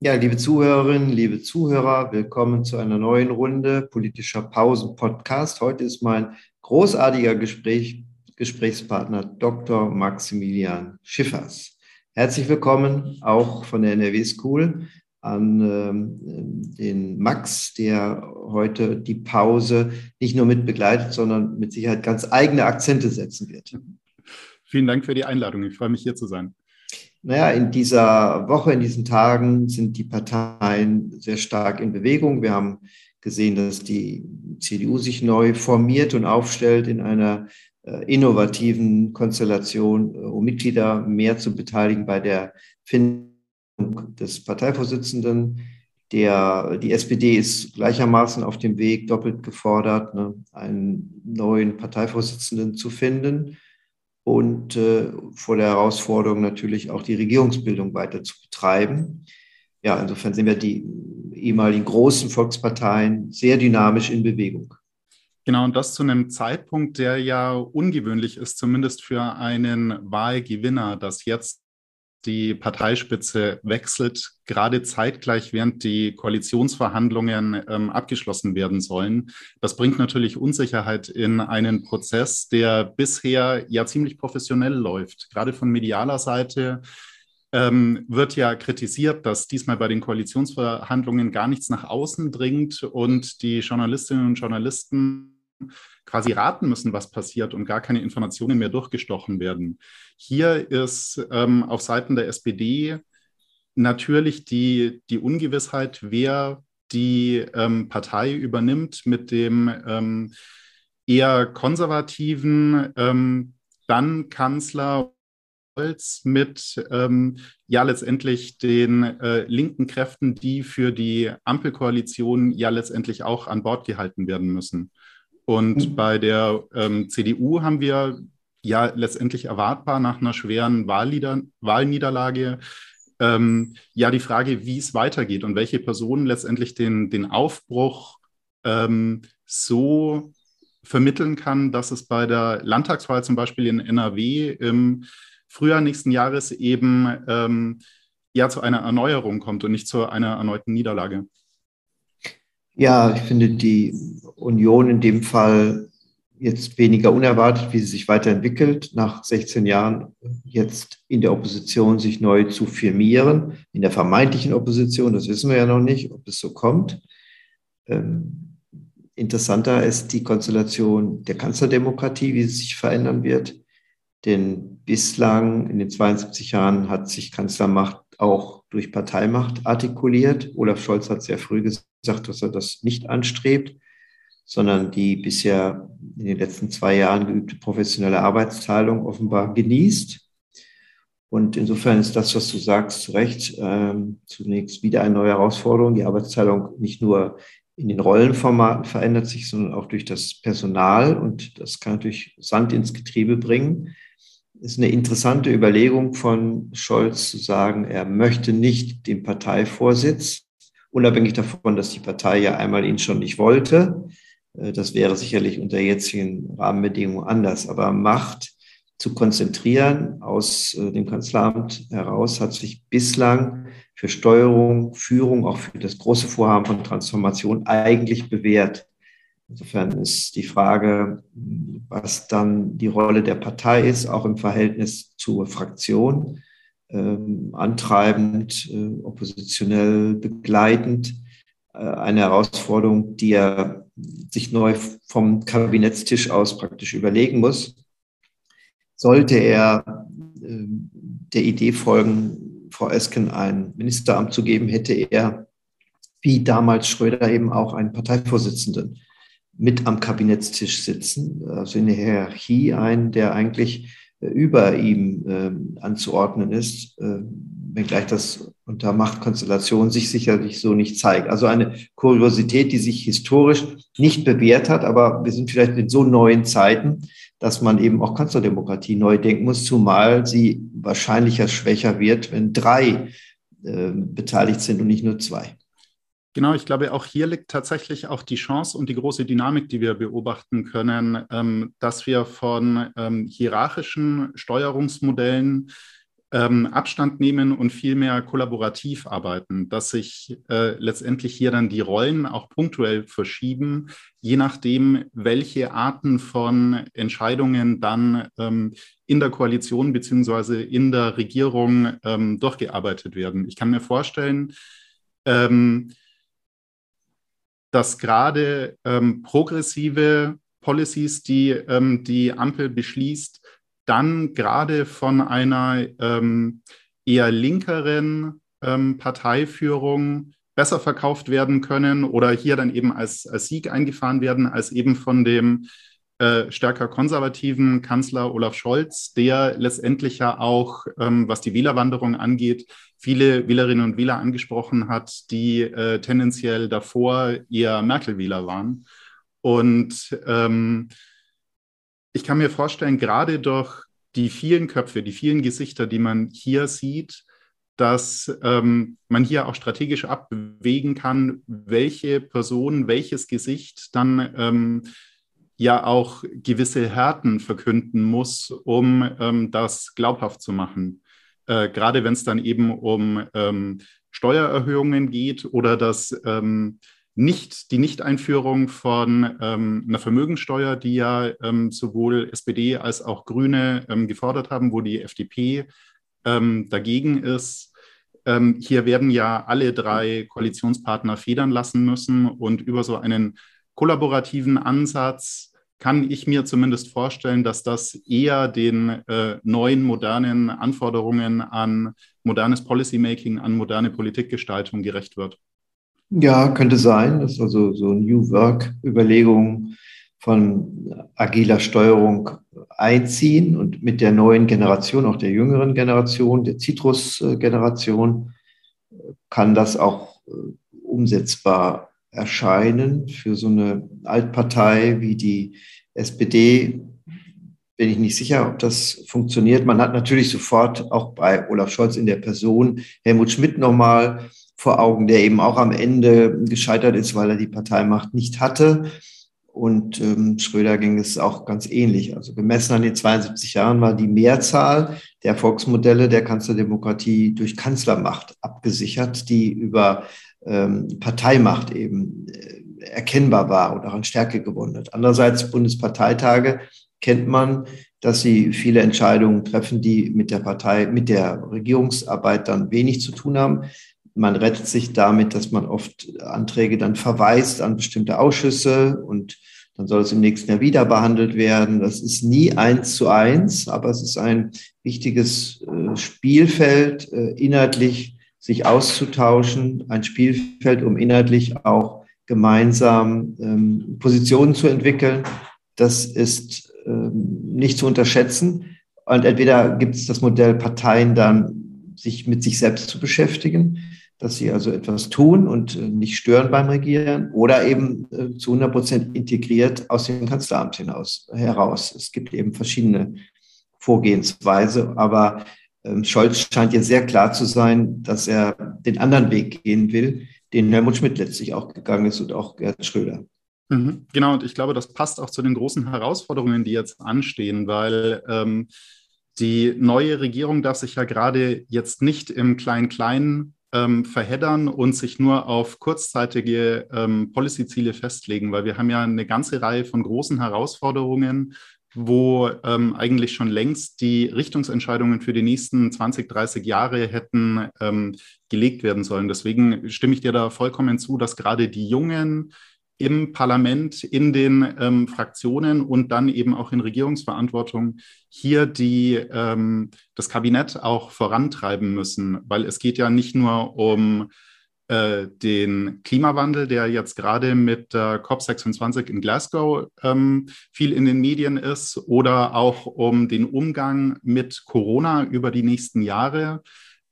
Ja, liebe Zuhörerinnen, liebe Zuhörer, willkommen zu einer neuen Runde politischer Pausen-Podcast. Heute ist mein großartiger Gespräch, Gesprächspartner Dr. Maximilian Schiffers. Herzlich willkommen auch von der NRW School an ähm, den Max, der heute die Pause nicht nur mit begleitet, sondern mit Sicherheit ganz eigene Akzente setzen wird. Vielen Dank für die Einladung. Ich freue mich hier zu sein. Naja, in dieser Woche, in diesen Tagen sind die Parteien sehr stark in Bewegung. Wir haben gesehen, dass die CDU sich neu formiert und aufstellt in einer äh, innovativen Konstellation, äh, um Mitglieder mehr zu beteiligen bei der Findung des Parteivorsitzenden. Der, die SPD ist gleichermaßen auf dem Weg, doppelt gefordert, ne, einen neuen Parteivorsitzenden zu finden und äh, vor der Herausforderung natürlich auch die Regierungsbildung weiter zu betreiben. Ja, insofern sind wir die ehemaligen großen Volksparteien sehr dynamisch in Bewegung. Genau, und das zu einem Zeitpunkt, der ja ungewöhnlich ist, zumindest für einen Wahlgewinner, dass jetzt die Parteispitze wechselt, gerade zeitgleich, während die Koalitionsverhandlungen ähm, abgeschlossen werden sollen. Das bringt natürlich Unsicherheit in einen Prozess, der bisher ja ziemlich professionell läuft. Gerade von medialer Seite ähm, wird ja kritisiert, dass diesmal bei den Koalitionsverhandlungen gar nichts nach außen dringt und die Journalistinnen und Journalisten quasi raten müssen, was passiert und gar keine Informationen mehr durchgestochen werden. Hier ist ähm, auf Seiten der SPD natürlich die, die Ungewissheit, wer die ähm, Partei übernimmt mit dem ähm, eher konservativen ähm, dann Kanzler mit ähm, ja letztendlich den äh, linken Kräften, die für die Ampelkoalition ja letztendlich auch an Bord gehalten werden müssen. Und mhm. bei der ähm, CDU haben wir ja letztendlich erwartbar nach einer schweren Wahlnieder Wahlniederlage ähm, ja die Frage, wie es weitergeht und welche Personen letztendlich den, den Aufbruch ähm, so vermitteln kann, dass es bei der Landtagswahl zum Beispiel in NRW im Frühjahr nächsten Jahres eben ähm, ja zu einer Erneuerung kommt und nicht zu einer erneuten Niederlage. Ja, ich finde die Union in dem Fall jetzt weniger unerwartet, wie sie sich weiterentwickelt, nach 16 Jahren jetzt in der Opposition sich neu zu firmieren, in der vermeintlichen Opposition, das wissen wir ja noch nicht, ob es so kommt. Ähm, interessanter ist die Konstellation der Kanzlerdemokratie, wie sie sich verändern wird. Denn bislang in den 72 Jahren hat sich Kanzlermacht auch durch Parteimacht artikuliert. Olaf Scholz hat sehr früh gesagt, dass er das nicht anstrebt, sondern die bisher in den letzten zwei Jahren geübte professionelle Arbeitsteilung offenbar genießt. Und insofern ist das, was du sagst, zu Recht ähm, zunächst wieder eine neue Herausforderung. Die Arbeitsteilung nicht nur in den Rollenformaten verändert sich, sondern auch durch das Personal. Und das kann natürlich Sand ins Getriebe bringen ist eine interessante Überlegung von Scholz zu sagen, er möchte nicht den Parteivorsitz, unabhängig davon, dass die Partei ja einmal ihn schon nicht wollte. Äh, das wäre sicherlich unter jetzigen Rahmenbedingungen anders. Aber Macht zu konzentrieren aus äh, dem Kanzleramt heraus hat sich bislang für Steuerung, Führung, auch für das große Vorhaben von Transformation eigentlich bewährt. Insofern ist die Frage, was dann die Rolle der Partei ist, auch im Verhältnis zur Fraktion, ähm, antreibend, äh, oppositionell, begleitend, äh, eine Herausforderung, die er sich neu vom Kabinettstisch aus praktisch überlegen muss. Sollte er äh, der Idee folgen, Frau Esken ein Ministeramt zu geben, hätte er wie damals Schröder eben auch einen Parteivorsitzenden mit am Kabinettstisch sitzen, also in der Hierarchie ein, der eigentlich über ihm äh, anzuordnen ist, äh, wenngleich das unter Machtkonstellation sich sicherlich so nicht zeigt. Also eine Kuriosität, die sich historisch nicht bewährt hat, aber wir sind vielleicht in so neuen Zeiten, dass man eben auch Kanzlerdemokratie neu denken muss, zumal sie wahrscheinlicher schwächer wird, wenn drei äh, beteiligt sind und nicht nur zwei. Genau, ich glaube, auch hier liegt tatsächlich auch die Chance und die große Dynamik, die wir beobachten können, ähm, dass wir von ähm, hierarchischen Steuerungsmodellen ähm, Abstand nehmen und viel mehr kollaborativ arbeiten, dass sich äh, letztendlich hier dann die Rollen auch punktuell verschieben, je nachdem, welche Arten von Entscheidungen dann ähm, in der Koalition beziehungsweise in der Regierung ähm, durchgearbeitet werden. Ich kann mir vorstellen, ähm, dass gerade ähm, progressive Policies, die ähm, die Ampel beschließt, dann gerade von einer ähm, eher linkeren ähm, Parteiführung besser verkauft werden können oder hier dann eben als, als Sieg eingefahren werden, als eben von dem äh, stärker konservativen Kanzler Olaf Scholz, der letztendlich ja auch, ähm, was die Wählerwanderung angeht, viele Wählerinnen und Wähler angesprochen hat, die äh, tendenziell davor eher Merkel-Wähler waren. Und ähm, ich kann mir vorstellen, gerade durch die vielen Köpfe, die vielen Gesichter, die man hier sieht, dass ähm, man hier auch strategisch abwägen kann, welche Person, welches Gesicht dann ähm, ja auch gewisse Härten verkünden muss, um ähm, das glaubhaft zu machen. Äh, gerade wenn es dann eben um ähm, Steuererhöhungen geht oder das ähm, nicht die Nichteinführung von ähm, einer Vermögensteuer, die ja ähm, sowohl SPD als auch Grüne ähm, gefordert haben, wo die FDP ähm, dagegen ist. Hier werden ja alle drei Koalitionspartner federn lassen müssen und über so einen kollaborativen Ansatz kann ich mir zumindest vorstellen, dass das eher den äh, neuen modernen Anforderungen an modernes Policymaking, an moderne Politikgestaltung gerecht wird. Ja, könnte sein, dass also so New Work-Überlegungen von agiler Steuerung einziehen und mit der neuen Generation, auch der jüngeren Generation, der Citrus-Generation, kann das auch äh, umsetzbar erscheinen. Für so eine Altpartei wie die SPD bin ich nicht sicher, ob das funktioniert. Man hat natürlich sofort auch bei Olaf Scholz in der Person Helmut Schmidt nochmal vor Augen, der eben auch am Ende gescheitert ist, weil er die Parteimacht nicht hatte. Und ähm, Schröder ging es auch ganz ähnlich. Also gemessen an den 72 Jahren war die Mehrzahl der Volksmodelle der Kanzlerdemokratie durch Kanzlermacht abgesichert, die über ähm, Parteimacht eben äh, erkennbar war und auch an Stärke gewonnen hat. Andererseits Bundesparteitage kennt man, dass sie viele Entscheidungen treffen, die mit der Partei, mit der Regierungsarbeit dann wenig zu tun haben. Man rettet sich damit, dass man oft Anträge dann verweist an bestimmte Ausschüsse und dann soll es im nächsten Jahr wieder behandelt werden. Das ist nie eins zu eins, aber es ist ein wichtiges äh, Spielfeld, äh, inhaltlich sich auszutauschen, ein Spielfeld, um inhaltlich auch gemeinsam ähm, Positionen zu entwickeln. Das ist ähm, nicht zu unterschätzen. Und entweder gibt es das Modell Parteien dann, sich mit sich selbst zu beschäftigen dass sie also etwas tun und äh, nicht stören beim Regieren oder eben äh, zu 100 Prozent integriert aus dem Kanzleramt hinaus, heraus. Es gibt eben verschiedene Vorgehensweise, aber Scholz scheint jetzt sehr klar zu sein, dass er den anderen Weg gehen will, den Helmut Schmidt letztlich auch gegangen ist und auch Gerd Schröder. Mhm, genau, und ich glaube, das passt auch zu den großen Herausforderungen, die jetzt anstehen, weil ähm, die neue Regierung darf sich ja gerade jetzt nicht im Klein-Klein ähm, verheddern und sich nur auf kurzzeitige ähm, Policy-Ziele festlegen, weil wir haben ja eine ganze Reihe von großen Herausforderungen, wo ähm, eigentlich schon längst die Richtungsentscheidungen für die nächsten 20, 30 Jahre hätten ähm, gelegt werden sollen. Deswegen stimme ich dir da vollkommen zu, dass gerade die jungen im Parlament, in den ähm, Fraktionen und dann eben auch in Regierungsverantwortung hier die, ähm, das Kabinett auch vorantreiben müssen, weil es geht ja nicht nur um äh, den Klimawandel, der jetzt gerade mit der COP26 in Glasgow ähm, viel in den Medien ist, oder auch um den Umgang mit Corona über die nächsten Jahre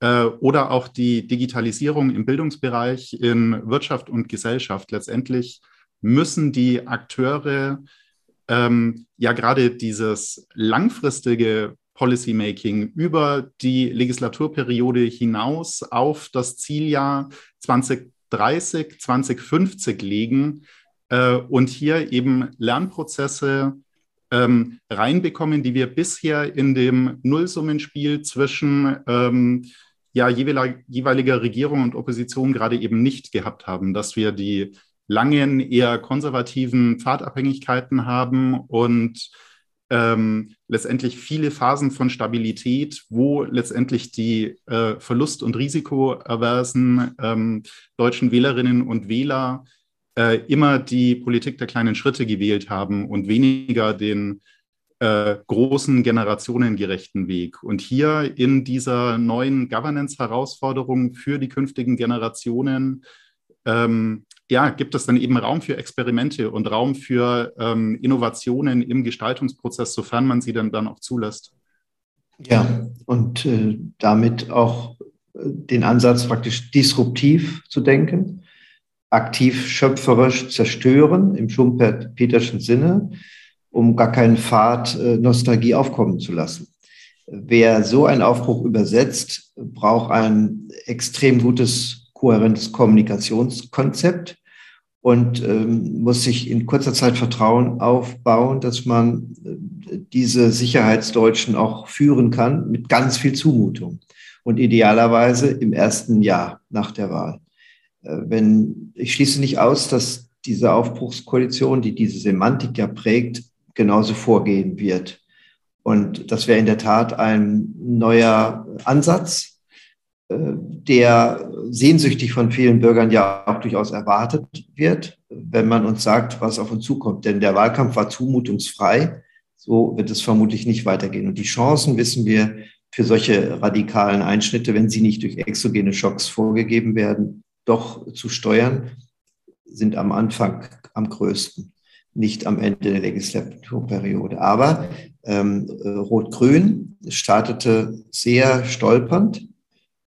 äh, oder auch die Digitalisierung im Bildungsbereich, in Wirtschaft und Gesellschaft. Letztendlich müssen die Akteure ähm, ja gerade dieses langfristige Policymaking über die Legislaturperiode hinaus auf das Zieljahr 2030, 2050 legen äh, und hier eben Lernprozesse ähm, reinbekommen, die wir bisher in dem Nullsummenspiel zwischen ähm, ja, jeweiliger Regierung und Opposition gerade eben nicht gehabt haben, dass wir die langen, eher konservativen Pfadabhängigkeiten haben und ähm, letztendlich viele Phasen von Stabilität, wo letztendlich die äh, Verlust- und Risikoaversen ähm, deutschen Wählerinnen und Wähler äh, immer die Politik der kleinen Schritte gewählt haben und weniger den äh, großen generationengerechten Weg. Und hier in dieser neuen Governance-Herausforderung für die künftigen Generationen ähm, ja, gibt es dann eben Raum für Experimente und Raum für ähm, Innovationen im Gestaltungsprozess, sofern man sie dann, dann auch zulässt. Ja, und äh, damit auch äh, den Ansatz praktisch disruptiv zu denken, aktiv schöpferisch zerstören im Schumpeter-Peterschen Sinne, um gar keinen Pfad äh, Nostalgie aufkommen zu lassen. Wer so einen Aufbruch übersetzt, braucht ein extrem gutes, kohärentes Kommunikationskonzept und ähm, muss sich in kurzer Zeit Vertrauen aufbauen, dass man äh, diese Sicherheitsdeutschen auch führen kann mit ganz viel Zumutung und idealerweise im ersten Jahr nach der Wahl. Äh, wenn ich schließe nicht aus, dass diese Aufbruchskoalition, die diese Semantik ja prägt, genauso vorgehen wird. Und das wäre in der Tat ein neuer Ansatz, der sehnsüchtig von vielen Bürgern ja auch durchaus erwartet wird, wenn man uns sagt, was auf uns zukommt. Denn der Wahlkampf war zumutungsfrei. So wird es vermutlich nicht weitergehen. Und die Chancen, wissen wir, für solche radikalen Einschnitte, wenn sie nicht durch exogene Schocks vorgegeben werden, doch zu steuern, sind am Anfang am größten, nicht am Ende der Legislaturperiode. Aber ähm, Rot-Grün startete sehr stolpernd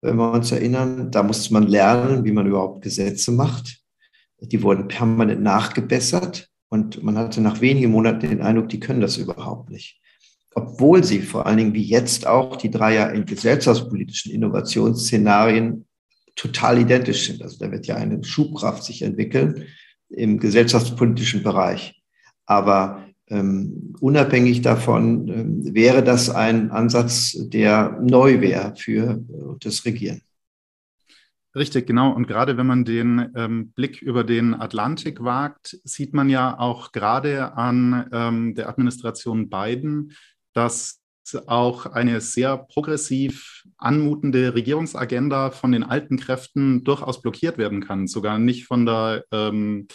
wenn wir uns erinnern. Da musste man lernen, wie man überhaupt Gesetze macht. Die wurden permanent nachgebessert und man hatte nach wenigen Monaten den Eindruck, die können das überhaupt nicht. Obwohl sie vor allen Dingen wie jetzt auch die Dreier in gesellschaftspolitischen Innovationsszenarien total identisch sind. Also da wird ja eine Schubkraft sich entwickeln im gesellschaftspolitischen Bereich. Aber ähm, unabhängig davon ähm, wäre das ein Ansatz, der neu wäre für äh, das Regieren. Richtig, genau. Und gerade wenn man den ähm, Blick über den Atlantik wagt, sieht man ja auch gerade an ähm, der Administration Biden, dass auch eine sehr progressiv anmutende Regierungsagenda von den alten Kräften durchaus blockiert werden kann, sogar nicht von der ähm,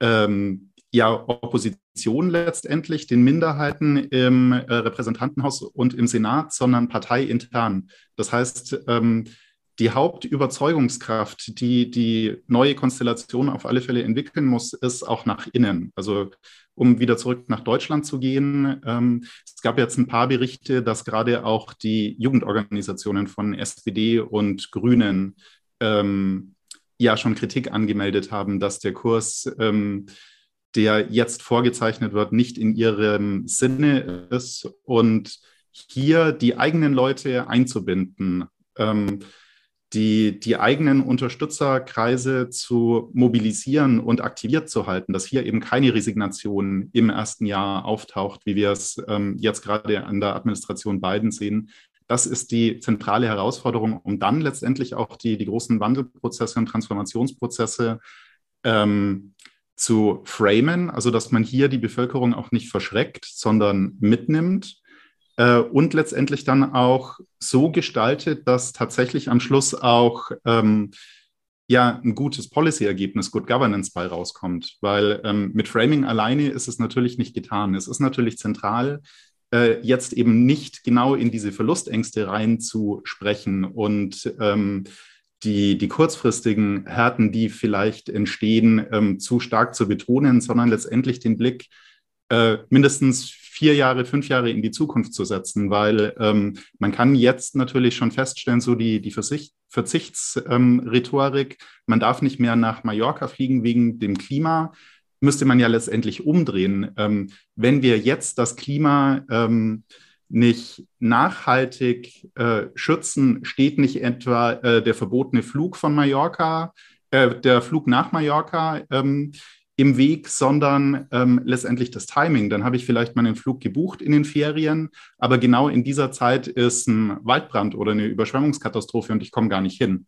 ähm, ja, Opposition letztendlich, den Minderheiten im äh, Repräsentantenhaus und im Senat, sondern parteiintern. Das heißt, ähm, die Hauptüberzeugungskraft, die die neue Konstellation auf alle Fälle entwickeln muss, ist auch nach innen. Also um wieder zurück nach Deutschland zu gehen, ähm, es gab jetzt ein paar Berichte, dass gerade auch die Jugendorganisationen von SPD und Grünen ähm, ja schon Kritik angemeldet haben, dass der Kurs ähm, der jetzt vorgezeichnet wird, nicht in ihrem Sinne ist und hier die eigenen Leute einzubinden, ähm, die, die eigenen Unterstützerkreise zu mobilisieren und aktiviert zu halten, dass hier eben keine Resignation im ersten Jahr auftaucht, wie wir es ähm, jetzt gerade an der Administration Biden sehen. Das ist die zentrale Herausforderung, um dann letztendlich auch die, die großen Wandelprozesse und Transformationsprozesse ähm, zu framen, also dass man hier die Bevölkerung auch nicht verschreckt, sondern mitnimmt äh, und letztendlich dann auch so gestaltet, dass tatsächlich am Schluss auch ähm, ja ein gutes Policy-Ergebnis, Good Governance bei rauskommt, weil ähm, mit Framing alleine ist es natürlich nicht getan. Es ist natürlich zentral, äh, jetzt eben nicht genau in diese Verlustängste reinzusprechen und ähm, die, die kurzfristigen Härten, die vielleicht entstehen, ähm, zu stark zu betonen, sondern letztendlich den Blick äh, mindestens vier Jahre, fünf Jahre in die Zukunft zu setzen, weil ähm, man kann jetzt natürlich schon feststellen, so die, die Versicht, Verzichtsrhetorik, ähm, man darf nicht mehr nach Mallorca fliegen wegen dem Klima, müsste man ja letztendlich umdrehen. Ähm, wenn wir jetzt das Klima ähm, nicht nachhaltig äh, schützen, steht nicht etwa äh, der verbotene Flug von Mallorca, äh, der Flug nach Mallorca ähm, im Weg, sondern ähm, letztendlich das Timing. Dann habe ich vielleicht meinen Flug gebucht in den Ferien, aber genau in dieser Zeit ist ein Waldbrand oder eine Überschwemmungskatastrophe und ich komme gar nicht hin.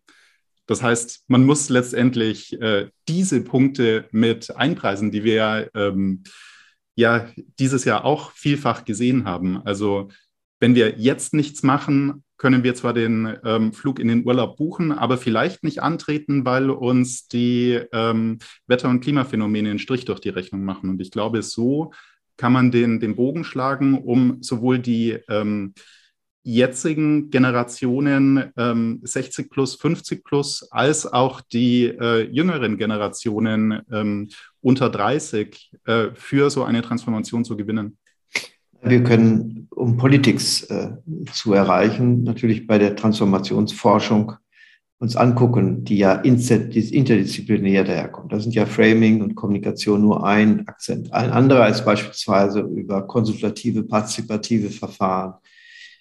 Das heißt, man muss letztendlich äh, diese Punkte mit einpreisen, die wir ähm, ja dieses Jahr auch vielfach gesehen haben. Also wenn wir jetzt nichts machen, können wir zwar den ähm, Flug in den Urlaub buchen, aber vielleicht nicht antreten, weil uns die ähm, Wetter- und Klimaphänomene einen Strich durch die Rechnung machen. Und ich glaube, so kann man den, den Bogen schlagen, um sowohl die ähm, jetzigen Generationen 60 ähm, plus, 50 plus, als auch die äh, jüngeren Generationen ähm, unter 30 äh, für so eine Transformation zu gewinnen. Wir können, um Politik äh, zu erreichen, natürlich bei der Transformationsforschung uns angucken, die ja interdisziplinär daherkommt. Da sind ja Framing und Kommunikation nur ein Akzent. Ein anderer ist beispielsweise über konsultative, partizipative Verfahren,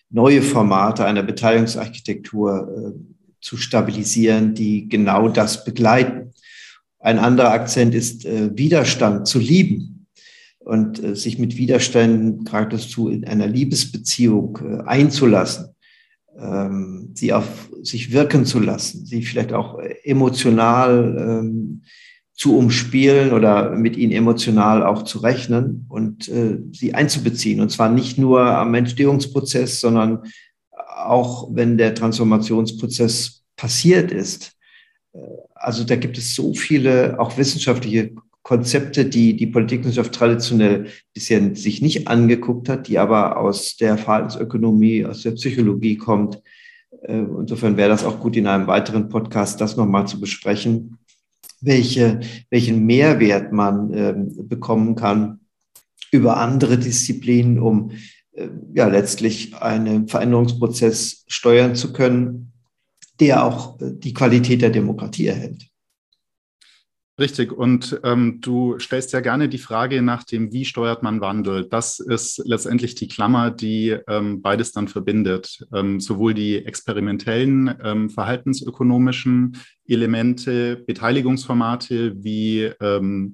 neue Formate einer Beteiligungsarchitektur äh, zu stabilisieren, die genau das begleiten. Ein anderer Akzent ist äh, Widerstand zu lieben und äh, sich mit Widerständen geradezu in einer Liebesbeziehung äh, einzulassen, ähm, sie auf sich wirken zu lassen, sie vielleicht auch äh, emotional ähm, zu umspielen oder mit ihnen emotional auch zu rechnen und äh, sie einzubeziehen. Und zwar nicht nur am Entstehungsprozess, sondern auch wenn der Transformationsprozess passiert ist. Äh, also da gibt es so viele auch wissenschaftliche Konzepte, die die Politikwissenschaft traditionell bisher sich nicht angeguckt hat, die aber aus der Verhaltensökonomie, aus der Psychologie kommt. Äh, insofern wäre das auch gut in einem weiteren Podcast, das nochmal zu besprechen, welche, welchen Mehrwert man äh, bekommen kann über andere Disziplinen, um äh, ja letztlich einen Veränderungsprozess steuern zu können, der auch äh, die Qualität der Demokratie erhält. Richtig. Und ähm, du stellst ja gerne die Frage nach dem, wie steuert man Wandel? Das ist letztendlich die Klammer, die ähm, beides dann verbindet. Ähm, sowohl die experimentellen, ähm, verhaltensökonomischen Elemente, Beteiligungsformate wie ähm,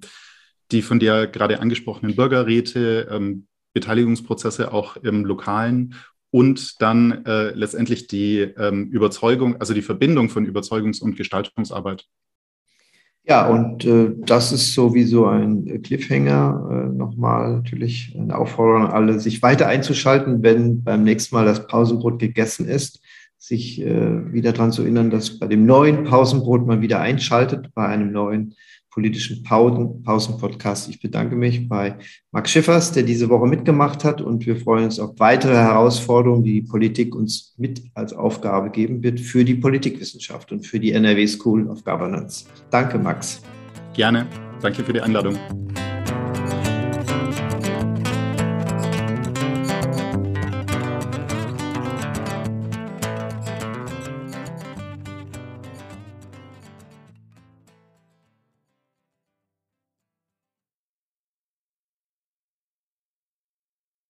die von dir gerade angesprochenen Bürgerräte, ähm, Beteiligungsprozesse auch im Lokalen und dann äh, letztendlich die Überzeugung, also die Verbindung von Überzeugungs- und Gestaltungsarbeit. Ja, und äh, das ist sowieso ein Cliffhanger. Äh, nochmal natürlich eine Aufforderung an alle, sich weiter einzuschalten, wenn beim nächsten Mal das Pausenbrot gegessen ist, sich äh, wieder daran zu erinnern, dass bei dem neuen Pausenbrot man wieder einschaltet, bei einem neuen politischen Pausen-Podcast. Ich bedanke mich bei Max Schiffers, der diese Woche mitgemacht hat und wir freuen uns auf weitere Herausforderungen, die die Politik uns mit als Aufgabe geben wird für die Politikwissenschaft und für die NRW School of Governance. Danke, Max. Gerne. Danke für die Einladung.